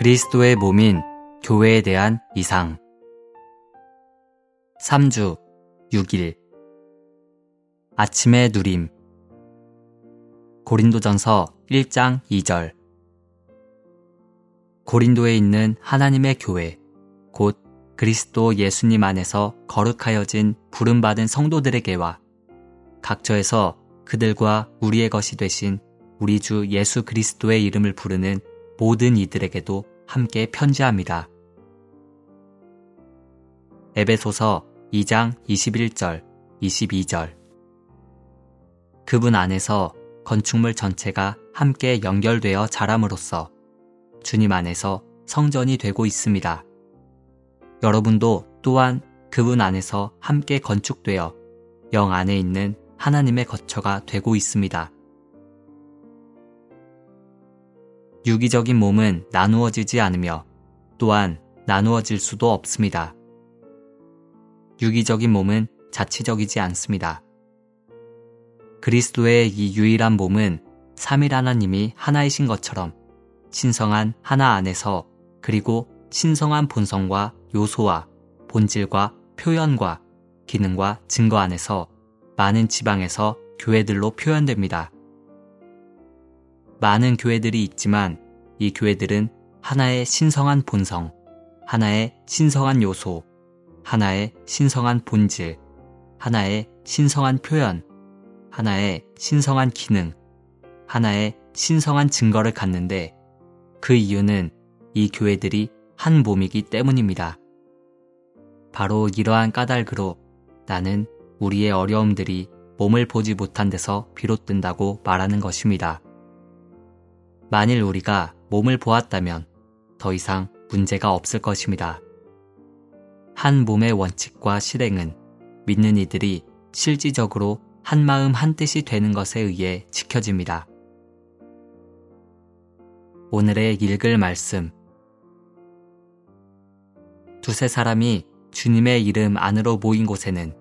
그리스도의 몸인 교회에 대한 이상. 3주 6일. 아침의 누림. 고린도전서 1장 2절. 고린도에 있는 하나님의 교회 곧 그리스도 예수님 안에서 거룩하여진 부름받은 성도들에게와 각처에서 그들과 우리의 것이 되신 우리 주 예수 그리스도의 이름을 부르는 모든 이들에게도 함께 편지합니다. 에베소서 2장 21절, 22절. 그분 안에서 건축물 전체가 함께 연결되어 자람으로써 주님 안에서 성전이 되고 있습니다. 여러분도 또한 그분 안에서 함께 건축되어 영 안에 있는 하나님의 거처가 되고 있습니다. 유기적인 몸은 나누어지지 않으며 또한 나누어질 수도 없습니다. 유기적인 몸은 자치적이지 않습니다. 그리스도의 이 유일한 몸은 삼일 하나님이 하나이신 것처럼 신성한 하나 안에서 그리고 신성한 본성과 요소와 본질과 표현과 기능과 증거 안에서 많은 지방에서 교회들로 표현됩니다. 많은 교회들이 있지만 이 교회들은 하나의 신성한 본성, 하나의 신성한 요소, 하나의 신성한 본질, 하나의 신성한 표현, 하나의 신성한 기능, 하나의 신성한 증거를 갖는데 그 이유는 이 교회들이 한 몸이기 때문입니다. 바로 이러한 까닭으로 나는 우리의 어려움들이 몸을 보지 못한 데서 비롯된다고 말하는 것입니다. 만일 우리가 몸을 보았다면 더 이상 문제가 없을 것입니다. 한 몸의 원칙과 실행은 믿는 이들이 실질적으로 한 마음 한 뜻이 되는 것에 의해 지켜집니다. 오늘의 읽을 말씀 두세 사람이 주님의 이름 안으로 모인 곳에는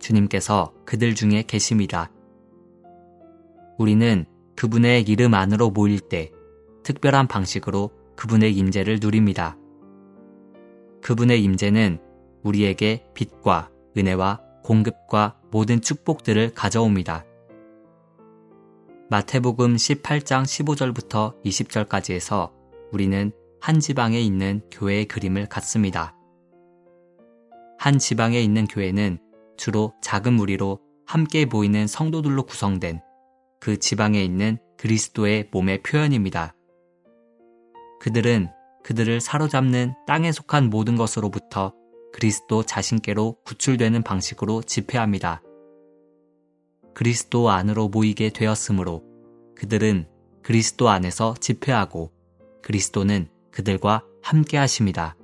주님께서 그들 중에 계십니다. 우리는 그분의 이름 안으로 모일 때 특별한 방식으로 그분의 임재를 누립니다. 그분의 임재는 우리에게 빛과 은혜와 공급과 모든 축복들을 가져옵니다. 마태복음 18장 15절부터 20절까지 해서 우리는 한 지방에 있는 교회의 그림을 갖습니다. 한 지방에 있는 교회는 주로 작은 무리로 함께 모이는 성도들로 구성된 그 지방에 있는 그리스도의 몸의 표현입니다. 그들은 그들을 사로잡는 땅에 속한 모든 것으로부터 그리스도 자신께로 구출되는 방식으로 집회합니다. 그리스도 안으로 모이게 되었으므로 그들은 그리스도 안에서 집회하고 그리스도는 그들과 함께 하십니다.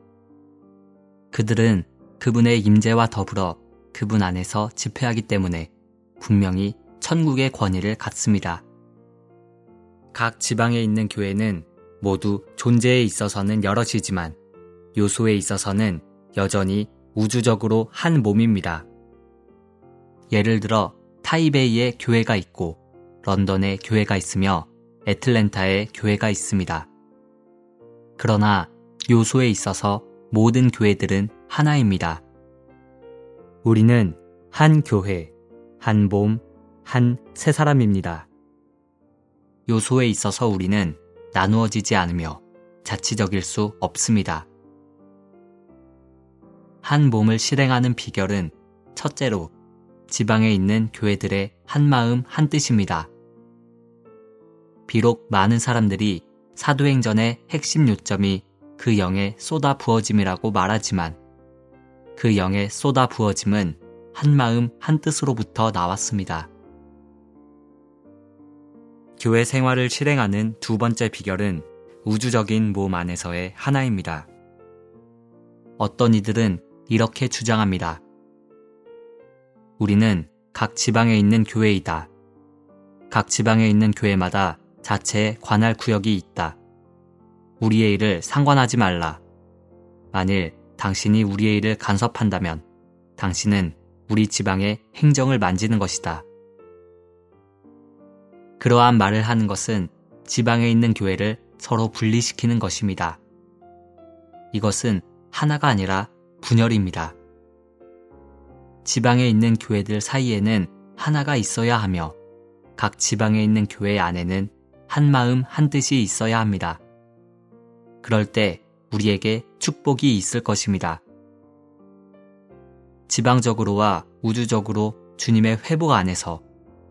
그들은 그분의 임재와 더불어 그분 안에서 집회하기 때문에 분명히 천국의 권위를 갖습니다. 각 지방에 있는 교회는 모두 존재에 있어서는 여럿이지만 요소에 있어서는 여전히 우주적으로 한 몸입니다. 예를 들어 타이베이에 교회가 있고 런던에 교회가 있으며 애틀랜타에 교회가 있습니다. 그러나 요소에 있어서 모든 교회들은 하나입니다. 우리는 한 교회, 한 몸, 한 세 사람입니다. 요소에 있어서 우리는 나누어지지 않으며 자치적일 수 없습니다. 한 몸을 실행하는 비결은 첫째로 지방에 있는 교회들의 한 마음 한 뜻입니다. 비록 많은 사람들이 사도행전의 핵심 요점이 그 영의 쏟아 부어짐이라고 말하지만 그 영의 쏟아 부어짐은 한 마음 한 뜻으로부터 나왔습니다. 교회 생활을 실행하는 두 번째 비결은 우주적인 몸 안에서의 하나입니다. 어떤 이들은 이렇게 주장합니다. 우리는 각 지방에 있는 교회이다. 각 지방에 있는 교회마다 자체의 관할 구역이 있다. 우리의 일을 상관하지 말라. 만일 당신이 우리의 일을 간섭한다면 당신은 우리 지방의 행정을 만지는 것이다. 그러한 말을 하는 것은 지방에 있는 교회를 서로 분리시키는 것입니다. 이것은 하나가 아니라 분열입니다. 지방에 있는 교회들 사이에는 하나가 있어야 하며 각 지방에 있는 교회 안에는 한 마음 한 뜻이 있어야 합니다. 그럴 때 우리에게 축복이 있을 것입니다. 지방적으로와 우주적으로 주님의 회복 안에서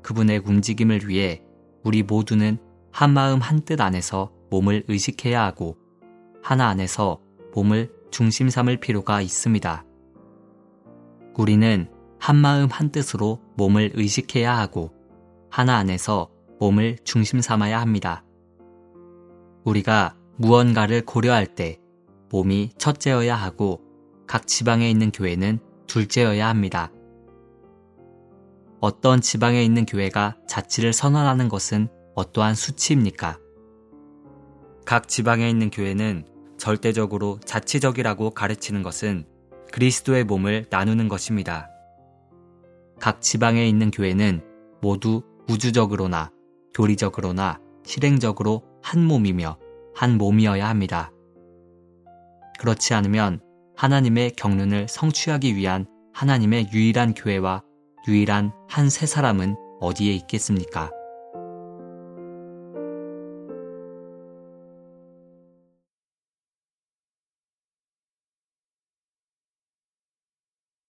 그분의 움직임을 위해 우리 모두는 한 마음 한 뜻 안에서 몸을 의식해야 하고 하나 안에서 몸을 중심 삼을 필요가 있습니다. 우리는 한 마음 한 뜻으로 몸을 의식해야 하고 하나 안에서 몸을 중심 삼아야 합니다. 우리가 무언가를 고려할 때 몸이 첫째여야 하고 각 지방에 있는 교회는 둘째여야 합니다. 어떤 지방에 있는 교회가 자치를 선언하는 것은 어떠한 수치입니까? 각 지방에 있는 교회는 절대적으로 자치적이라고 가르치는 것은 그리스도의 몸을 나누는 것입니다. 각 지방에 있는 교회는 모두 우주적으로나 교리적으로나 실행적으로 한 몸이며 한 몸이어야 합니다. 그렇지 않으면 하나님의 경륜을 성취하기 위한 하나님의 유일한 교회와 유일한 한 세 사람은 어디에 있겠습니까?